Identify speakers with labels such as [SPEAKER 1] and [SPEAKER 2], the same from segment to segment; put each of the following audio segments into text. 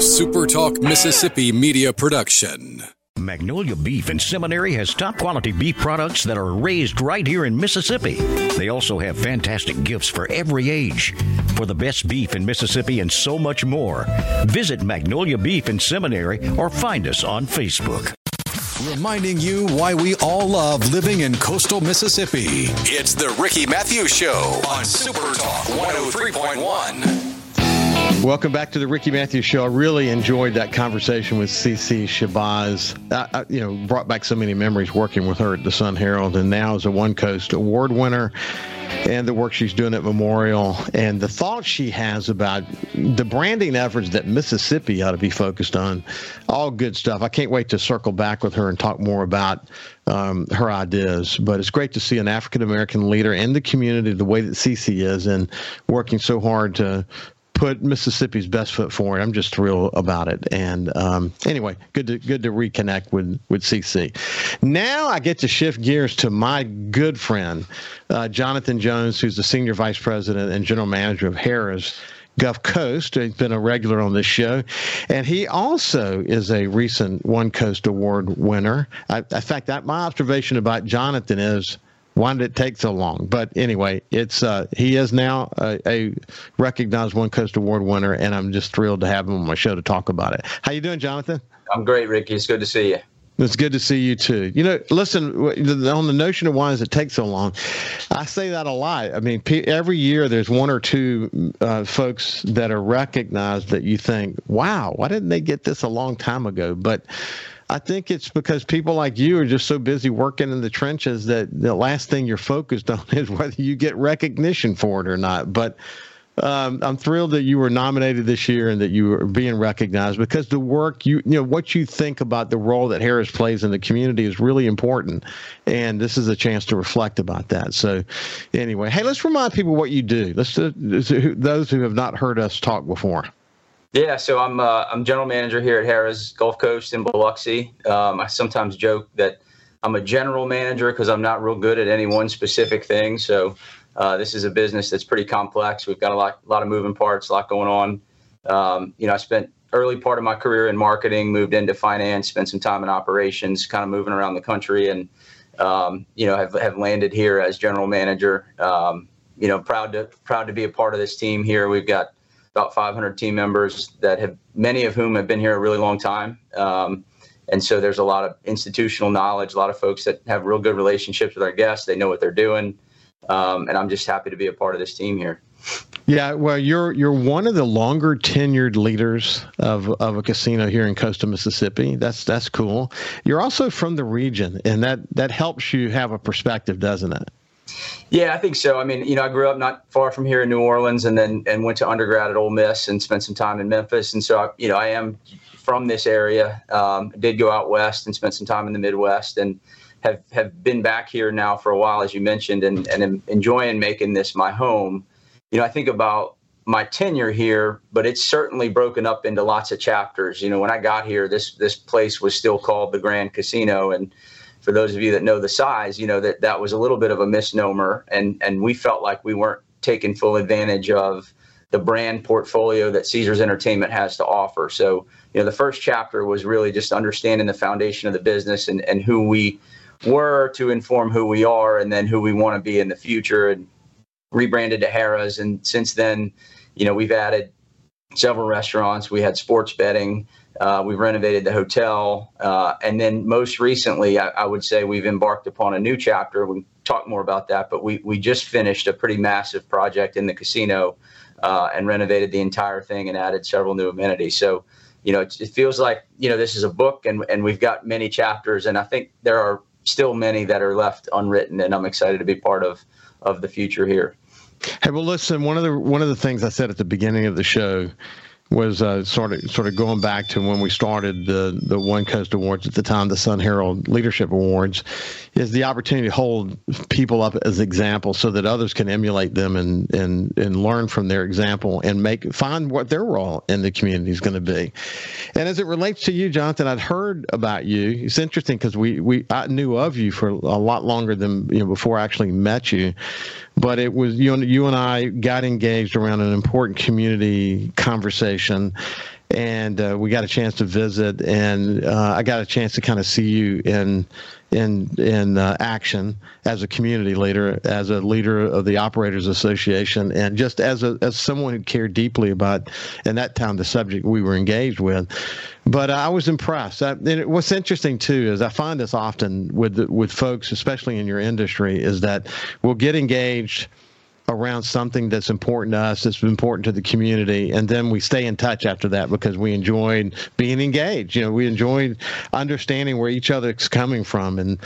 [SPEAKER 1] A SuperTalk Mississippi media production.
[SPEAKER 2] Magnolia Beef and Seminary has top quality beef products that are raised right here in Mississippi. They also have fantastic gifts for every age. For the best beef in Mississippi and so much more, visit Magnolia Beef and Seminary or find us on Facebook.
[SPEAKER 1] Reminding you why we all love living in coastal Mississippi. It's the Ricky Mathews Show on SuperTalk 103.1.
[SPEAKER 3] Welcome back to the Ricky Mathews Show. I really enjoyed that conversation with CC Shabazz. I, I, you know, brought back so many memories working with her at the Sun Herald, and now as a One Coast Award winner, and the work she's doing at Memorial, and the thoughts she has about the branding efforts that Mississippi ought to be focused on. All good stuff. I can't wait to circle back with her and talk more about um, her ideas. But it's great to see an African American leader in the community the way that CC is, and working so hard to put Mississippi's best foot forward. I'm just thrilled about it. And um, anyway, good to good to reconnect with with CC. Now I get to shift gears to my good friend uh, Jonathan Jones, who's the senior vice president and general manager of Harrah's. Gulf Coast. He's been a regular on this show. And he also is a recent One Coast Award winner. I, in fact, that my observation about Jonathan is why did it take so long? But anyway, it's uh, he is now a, a, recognized One Coast Award winner, and I'm just thrilled to have him on my show to talk about it. How you doing, Jonathan?
[SPEAKER 4] I'm great, Ricky. It's good to see you.
[SPEAKER 3] It's good to see you too. You know, listen on the notion of why does it take so long? I say that a lot. I mean, every year there's one or two uh, folks that are recognized that you think, "Wow, why didn't they get this a long time ago?" But I think it's because people like you are just so busy working in the trenches that the last thing you're focused on is whether you get recognition for it or not. But um, I'm thrilled that you were nominated this year and that you are being recognized because the work you you know what you think about the role that Harrah's plays in the community is really important, and this is a chance to reflect about that. So, anyway, hey, let's remind people what you do. Let's uh, those who have not heard us talk before.
[SPEAKER 4] Yeah, so I'm uh, I'm general manager here at Harrah's Gulf Coast in Biloxi. Um, I sometimes joke that I'm a general manager because I'm not real good at any one specific thing. So uh, this is a business that's pretty complex. We've got a lot, a lot of moving parts, a lot going on. Um, you know, I spent early part of my career in marketing, moved into finance, spent some time in operations, kind of moving around the country, and um, you know, have have landed here as general manager. Um, you know, proud to proud to be a part of this team here. We've got about 500 team members that have many of whom have been here a really long time. Um, and so there's a lot of institutional knowledge, a lot of folks that have real good relationships with our guests. They know what they're doing. Um, and I'm just happy to be a part of this team here.
[SPEAKER 3] Yeah, well, you're you're one of the longer tenured leaders of, of a casino here in coastal Mississippi. That's that's cool. You're also from the region, and that that helps you have a perspective, doesn't it?
[SPEAKER 4] Yeah, I think so. I mean, you know, I grew up not far from here in New Orleans, and then and went to undergrad at Ole Miss and spent some time in Memphis. And so, I, you know, I am from this area. Um, did go out west and spent some time in the Midwest, and have have been back here now for a while, as you mentioned, and and am enjoying making this my home. You know, I think about my tenure here, but it's certainly broken up into lots of chapters. You know, when I got here, this this place was still called the Grand Casino, and for those of you that know the size, you know that that was a little bit of a misnomer, and and we felt like we weren't taking full advantage of the brand portfolio that Caesars Entertainment has to offer. So, you know, the first chapter was really just understanding the foundation of the business and and who we were to inform who we are, and then who we want to be in the future, and rebranded to Harrah's. And since then, you know, we've added several restaurants. We had sports betting. Uh, we've renovated the hotel. Uh, and then most recently, I, I, would say we've embarked upon a new chapter. We talk more about that, but we, we just finished a pretty massive project in the casino uh, and renovated the entire thing and added several new amenities. So, you know, it, it feels like, you know, this is a book and, and we've got many chapters. And I think there are still many that are left unwritten. And I'm excited to be part of, of the future here.
[SPEAKER 3] Hey, well, listen. One of the one of the things I said at the beginning of the show was uh, sort of sort of going back to when we started the the One Coast Awards at the time, the Sun Herald Leadership Awards, is the opportunity to hold people up as examples so that others can emulate them and and and learn from their example and make find what their role in the community is going to be. And as it relates to you, Jonathan, I'd heard about you. It's interesting because we we I knew of you for a lot longer than you know before I actually met you but it was you and you and I got engaged around an important community conversation and uh, we got a chance to visit, and uh, I got a chance to kind of see you in in in uh, action as a community leader, as a leader of the Operators Association, and just as a as someone who cared deeply about, in that time, the subject we were engaged with. But I was impressed. I, and what's interesting too is I find this often with with folks, especially in your industry, is that we'll get engaged around something that's important to us, that's important to the community, and then we stay in touch after that because we enjoyed being engaged. You know, we enjoyed understanding where each other's coming from, and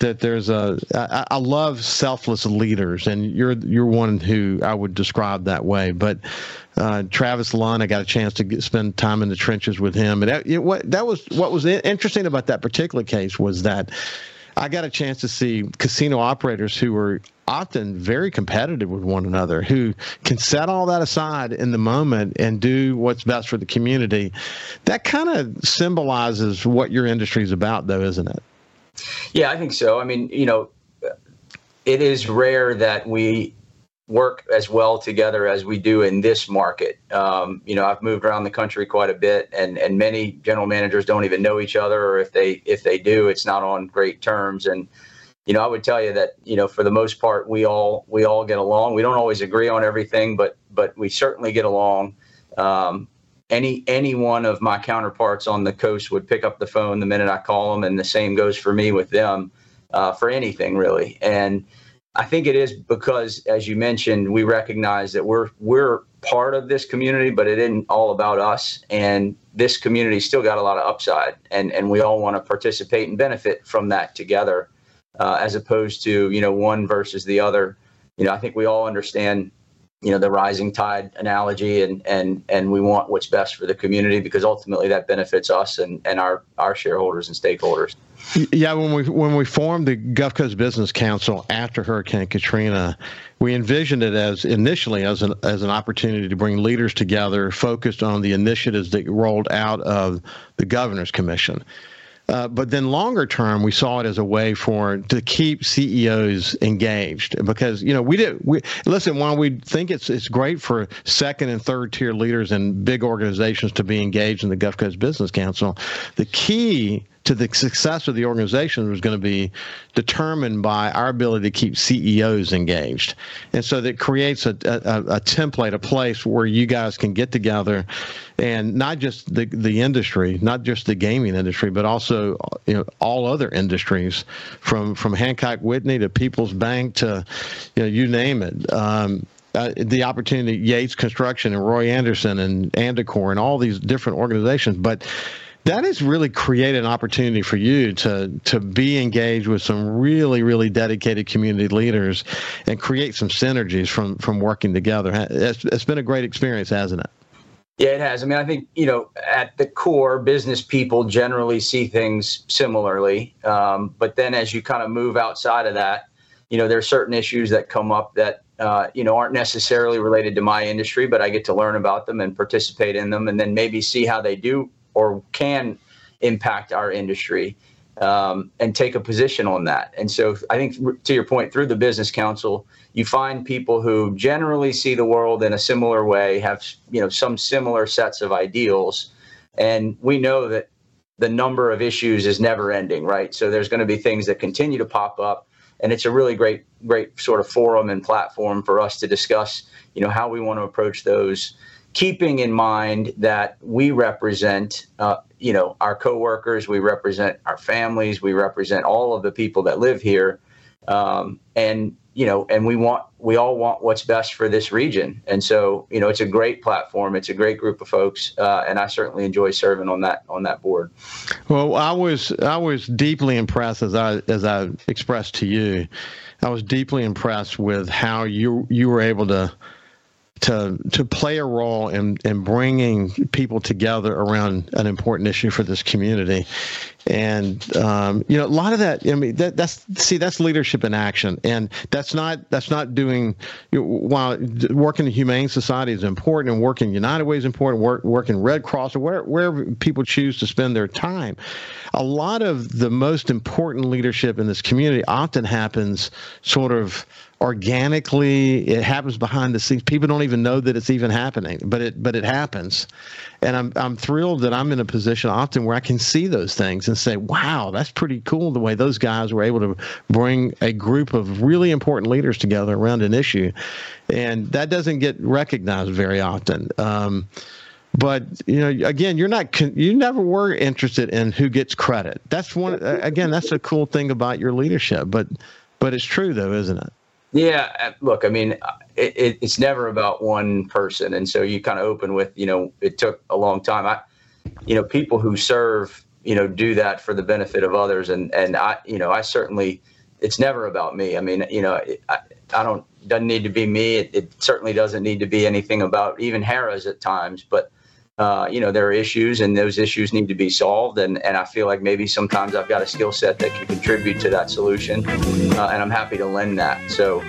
[SPEAKER 3] that there's a. I, I love selfless leaders, and you're you're one who I would describe that way. But uh, Travis Lunn, I got a chance to get, spend time in the trenches with him, and that, what that was what was interesting about that particular case was that I got a chance to see casino operators who were often very competitive with one another, who can set all that aside in the moment and do what's best for the community. That kind of symbolizes what your industry is about, though, isn't it?
[SPEAKER 4] Yeah, I think so. I mean, you know, it is rare that we work as well together as we do in this market. Um, you know, I've moved around the country quite a bit, and and many general managers don't even know each other, or if they if they do, it's not on great terms. And you know, I would tell you that you know, for the most part, we all we all get along. We don't always agree on everything, but but we certainly get along. Um, any any one of my counterparts on the coast would pick up the phone the minute I call them, and the same goes for me with them uh, for anything really. And I think it is because, as you mentioned, we recognize that we're we're part of this community, but it isn't all about us. And this community still got a lot of upside, and and we all want to participate and benefit from that together, uh, as opposed to you know one versus the other. You know, I think we all understand you know the rising tide analogy and and and we want what's best for the community because ultimately that benefits us and and our our shareholders and stakeholders
[SPEAKER 3] yeah, when we when we formed the Gulf Coast Business Council after Hurricane Katrina, we envisioned it as initially as an as an opportunity to bring leaders together, focused on the initiatives that rolled out of the Governor's Commission. Uh, but then longer term, we saw it as a way for to keep CEOs engaged because you know we did we listen while we think it's it's great for second and third tier leaders and big organizations to be engaged in the Coast Business Council. The key to the success of the organization was going to be determined by our ability to keep CEOs engaged. And so that creates a, a, a, template, a place where you guys can get together and not just the, the industry, not just the gaming industry, but also you know, all other industries from, from Hancock Whitney to People's Bank to, you know, you name it. Um, uh, the opportunity, Yates Construction and Roy Anderson and Andacor and all these different organizations. But that has really created an opportunity for you to to be engaged with some really really dedicated community leaders and create some synergies from from working together. It's, it's been a great experience hasn't it?
[SPEAKER 4] Yeah it has. I mean i think you know at the core business people generally see things similarly. Um, but then as you kind of move outside of that you know there are certain issues that come up that uh, you know aren't necessarily related to my industry but i get to learn about them and participate in them and then maybe see how they do or can impact our industry um, and take a position on that. And so I think to your point, through the business council, you find people who generally see the world in a similar way, have you know some similar sets of ideals, and we know that the number of issues is never ending, right? So there's going to be things that continue to pop up, and it's a really great, great sort of forum and platform for us to discuss, you know, how we want to approach those keeping in mind that we represent, uh, you know, our coworkers, we represent our families, we represent all of the people that live here, um, and you know, and we want, we all want what's best for this region, and so you know, it's a great platform, it's a great group of folks, uh, and I certainly enjoy serving on that on that board.
[SPEAKER 3] Well, I was I was deeply impressed as I as I expressed to you, I was deeply impressed with how you you were able to to to play a role in in bringing people together around an important issue for this community. and um, you know a lot of that i mean that, that's see that's leadership in action and that's not that's not doing you know, while working in humane society is important and working united way is important work working red cross or where, wherever people choose to spend their time a lot of the most important leadership in this community often happens sort of organically it happens behind the scenes. People don't even know that it's even happening but it but it happens. And i'm i'm thrilled that i'm in a position often where i can see those things and say wow that's pretty cool the way those guys were able to bring a group of really important leaders together around an issue. And that doesn't get recognized very often. Um, but you know again you're not you never were interested in who gets credit. That's one again that's a cool thing about your leadership but but it's true though isn't it
[SPEAKER 4] yeah, uh, look, I mean, it, it, it's never about one person, and so you kind of open with, you know, it took a long time. I, you know, people who serve, you know, do that for the benefit of others, and and I, you know, I certainly, it's never about me. I mean, you know, I, I don't doesn't need to be me. It, it certainly doesn't need to be anything about even Harrah's at times, but uh, you know, there are issues and those issues need to be solved. And, and I feel like maybe sometimes I've got a skill set that can contribute to that solution. Uh, and I'm happy to lend that. So,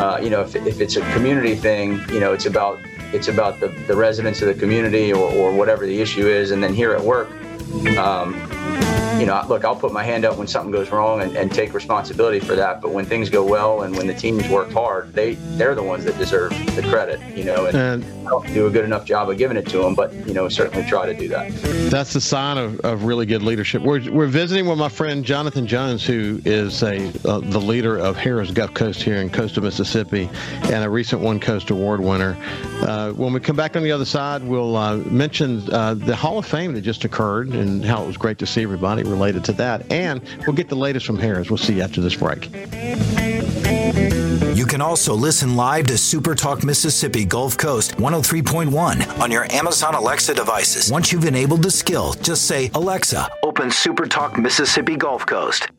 [SPEAKER 4] uh, you know, if, if it's a community thing, you know, it's about it's about the, the residents of the community or, or whatever the issue is. And then here at work, um, you know, look, I'll put my hand up when something goes wrong and, and, take responsibility for that. But when things go well and when the teams worked hard, they they're the ones that deserve the credit, you know, and, and I don't do a good enough job of giving it to them, but you know, certainly try to do that.
[SPEAKER 3] That's the sign of, of really good leadership. We're, we're visiting with my friend Jonathan Jones, who is a uh, the leader of Harrah's Gulf Coast here in coastal Mississippi, and a recent One Coast Award winner. Uh, when we come back on the other side, we'll uh, mention uh, the Hall of Fame that just occurred and how it was great to see everybody related to that. And we'll get the latest from Harrah's. We'll see you after this break.
[SPEAKER 1] You can also listen live to Super Talk Mississippi Gulf Coast 103.1 on your Amazon Alexa devices. Once you've enabled the skill, just say, Alexa, open Super Talk Mississippi Gulf Coast.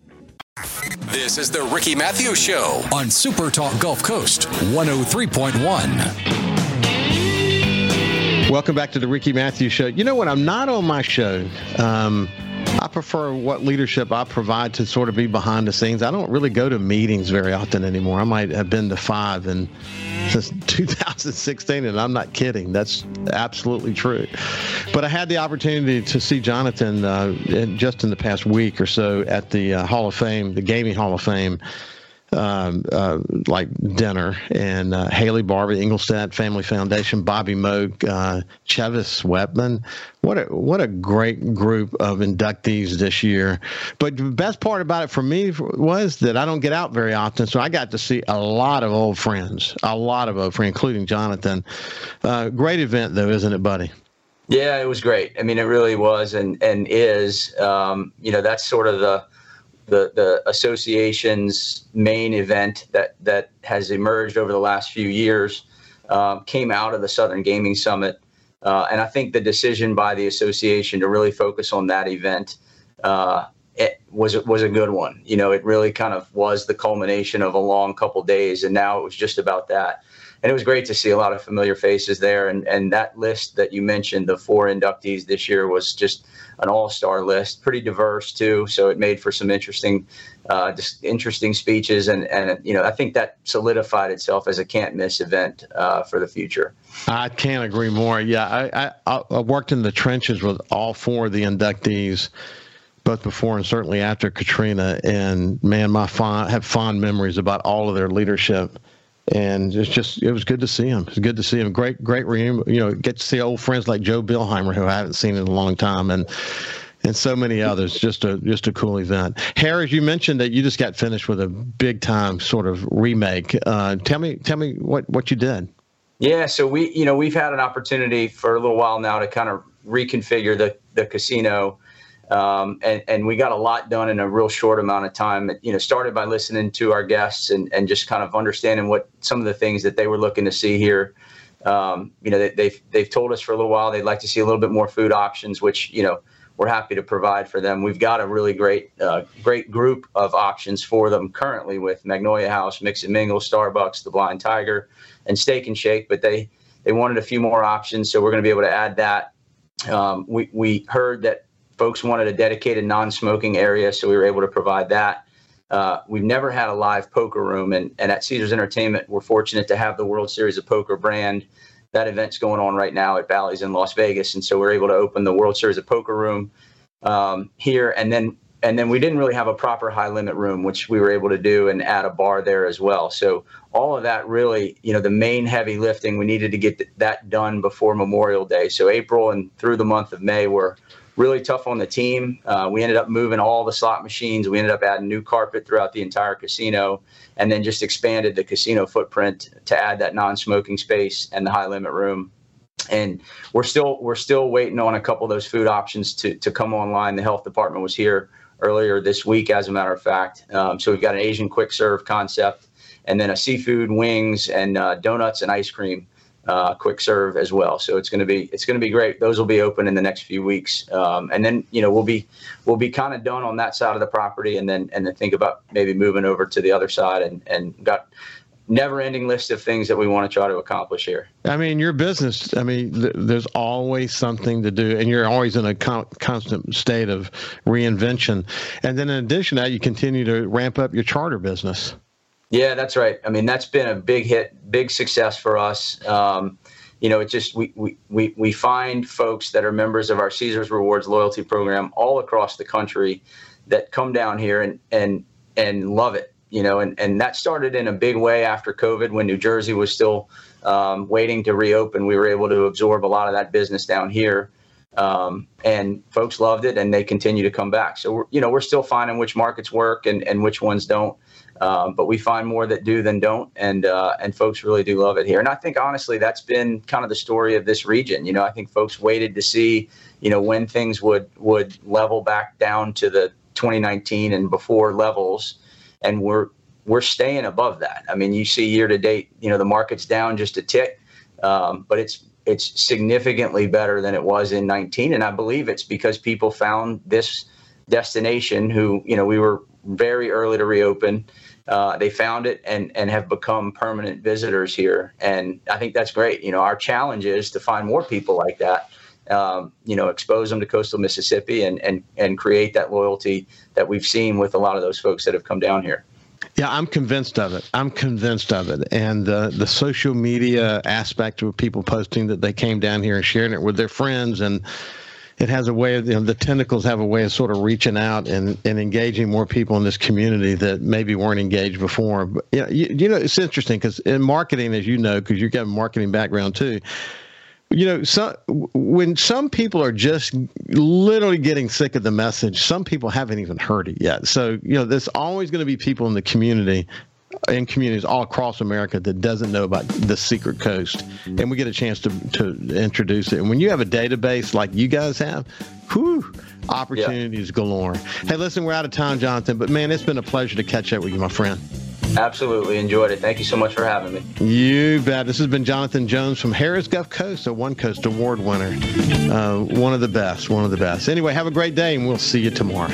[SPEAKER 1] This is the Ricky Mathews Show on Super Talk Gulf Coast 103.1.
[SPEAKER 3] Welcome back to the Ricky Mathews Show. You know, when I'm not on my show, um, I prefer what leadership I provide to sort of be behind the scenes. I don't really go to meetings very often anymore. I might have been to five and since 2016, and I'm not kidding. That's absolutely true. But I had the opportunity to see Jonathan uh, in, just in the past week or so at the uh, Hall of Fame, the Gaming Hall of Fame um, uh, like dinner, and uh, Haley Barbour, the Engelstad Family Foundation, Bobby Moak, uh, Chevis Swetman. What a what a great group of inductees this year. But the best part about it for me was that I don't get out very often, so I got to see a lot of old friends, a lot of old friends, including Jonathan. Uh, great event though, isn't it, buddy?
[SPEAKER 4] Yeah, it was great. I mean, it really was, and and is. Um, you know, that's sort of the the the association's main event that that has emerged over the last few years um, came out of the Southern Gaming Summit, uh, and I think the decision by the association to really focus on that event uh, it was was a good one. You know, it really kind of was the culmination of a long couple days, and now it was just about that. And it was great to see a lot of familiar faces there, and and that list that you mentioned, the four inductees this year, was just an all-star list, pretty diverse too. So it made for some interesting, uh, just interesting speeches, and and you know I think that solidified itself as a can't miss event uh, for the future.
[SPEAKER 3] I can't agree more. Yeah, I, I I worked in the trenches with all four of the inductees both before and certainly after Katrina. And man, my fond have fond memories about all of their leadership and it's just it was good to see him. It's good to see him. Great, great reunion. You know, get to see old friends like Joe Billheimer, who I haven't seen in a long time, and and so many others. Just a just a cool event. Harry, you mentioned that you just got finished with a big time sort of remake. Uh, tell me, tell me what what you did.
[SPEAKER 4] Yeah, so we you know we've had an opportunity for a little while now to kind of reconfigure the the casino um, and, and we got a lot done in a real short amount of time. You know, started by listening to our guests and, and just kind of understanding what some of the things that they were looking to see here. Um, you know, they, they've they've told us for a little while they'd like to see a little bit more food options, which you know we're happy to provide for them. We've got a really great uh, great group of options for them currently with Magnolia House, Mix and Mingle, Starbucks, The Blind Tiger, and Steak and Shake. But they they wanted a few more options, so we're going to be able to add that. Um, we we heard that folks wanted a dedicated non-smoking area, so we were able to provide that. Uh, we've never had a live poker room, and, and at Caesars Entertainment, we're fortunate to have the World Series of Poker brand. That event's going on right now at Bally's in Las Vegas, and so we're able to open the World Series of Poker room um, here, and then and then we didn't really have a proper high limit room, which we were able to do and add a bar there as well. So all of that really, you know, the main heavy lifting, we needed to get that done before Memorial Day. So April and through the month of May were really tough on the team. Uh, we ended up moving all the slot machines. We ended up adding new carpet throughout the entire casino, and then just expanded the casino footprint to add that non-smoking space and the high limit room and we're still we're still waiting on a couple of those food options to to come online. The health department was here earlier this week, as a matter of fact. Um, so we've got an Asian quick serve concept, and then a seafood, wings, and uh, donuts and ice cream uh, quick serve as well. So it's going to be it's going to be great. Those will be open in the next few weeks, um, and then you know we'll be we'll be kind of done on that side of the property, and then and then think about maybe moving over to the other side, and and got never ending list of things that we want to try to accomplish here.
[SPEAKER 3] I mean, your business, I mean, th- there's always something to do, and you're always in a con- constant state of reinvention. And then in addition to that, you continue to ramp up your charter business.
[SPEAKER 4] Yeah, that's right. I mean, that's been a big hit, big success for us. Um, you know, it just we, we we we find folks that are members of our Caesars Rewards loyalty program all across the country that come down here and and and love it you know, and, and that started in a big way after COVID when New Jersey was still um, waiting to reopen. We were able to absorb a lot of that business down here. Um, and folks loved it and they continue to come back. So, we're, you know, we're still finding which markets work and, and which ones don't. Um, but we find more that do than don't, and uh, and folks really do love it here. And I think honestly, that's been kind of the story of this region. You know, I think folks waited to see, you know, when things would would level back down to the 2019 and before levels, and we're we're staying above that. I mean, you see year to date, you know, the market's down just a tick, um, but it's it's significantly better than it was in 19, and I believe it's because people found this destination. Who you know, we were very early to reopen. Uh, they found it and and have become permanent visitors here, and I think that's great. You know, our challenge is to find more people like that. Um, you know, expose them to coastal Mississippi and and and create that loyalty that we've seen with a lot of those folks that have come down here.
[SPEAKER 3] Yeah, I'm convinced of it. I'm convinced of it. And uh, the social media aspect of people posting that they came down here and sharing it with their friends and it has a way of you know, the tentacles have a way of sort of reaching out and, and engaging more people in this community that maybe weren't engaged before. But you know, you, you know it's interesting because in marketing, as you know, because you've got a marketing background too, you know, some, when some people are just literally getting sick of the message, some people haven't even heard it yet. So, you know, there's always going to be people in the community in communities all across America that doesn't know about the secret coast, and we get a chance to to introduce it. And when you have a database like you guys have, whew, opportunities yeah. galore. Hey, listen, we're out of time, Jonathan, but man, it's been a pleasure to catch up with you, my friend.
[SPEAKER 4] Absolutely enjoyed it. Thank you so much for having me.
[SPEAKER 3] You bet. This has been Jonathan Jones from Harrah's Gulf Coast, a One Coast Award winner. Uh, one of the best, one of the best. Anyway, have a great day, and we'll see you tomorrow.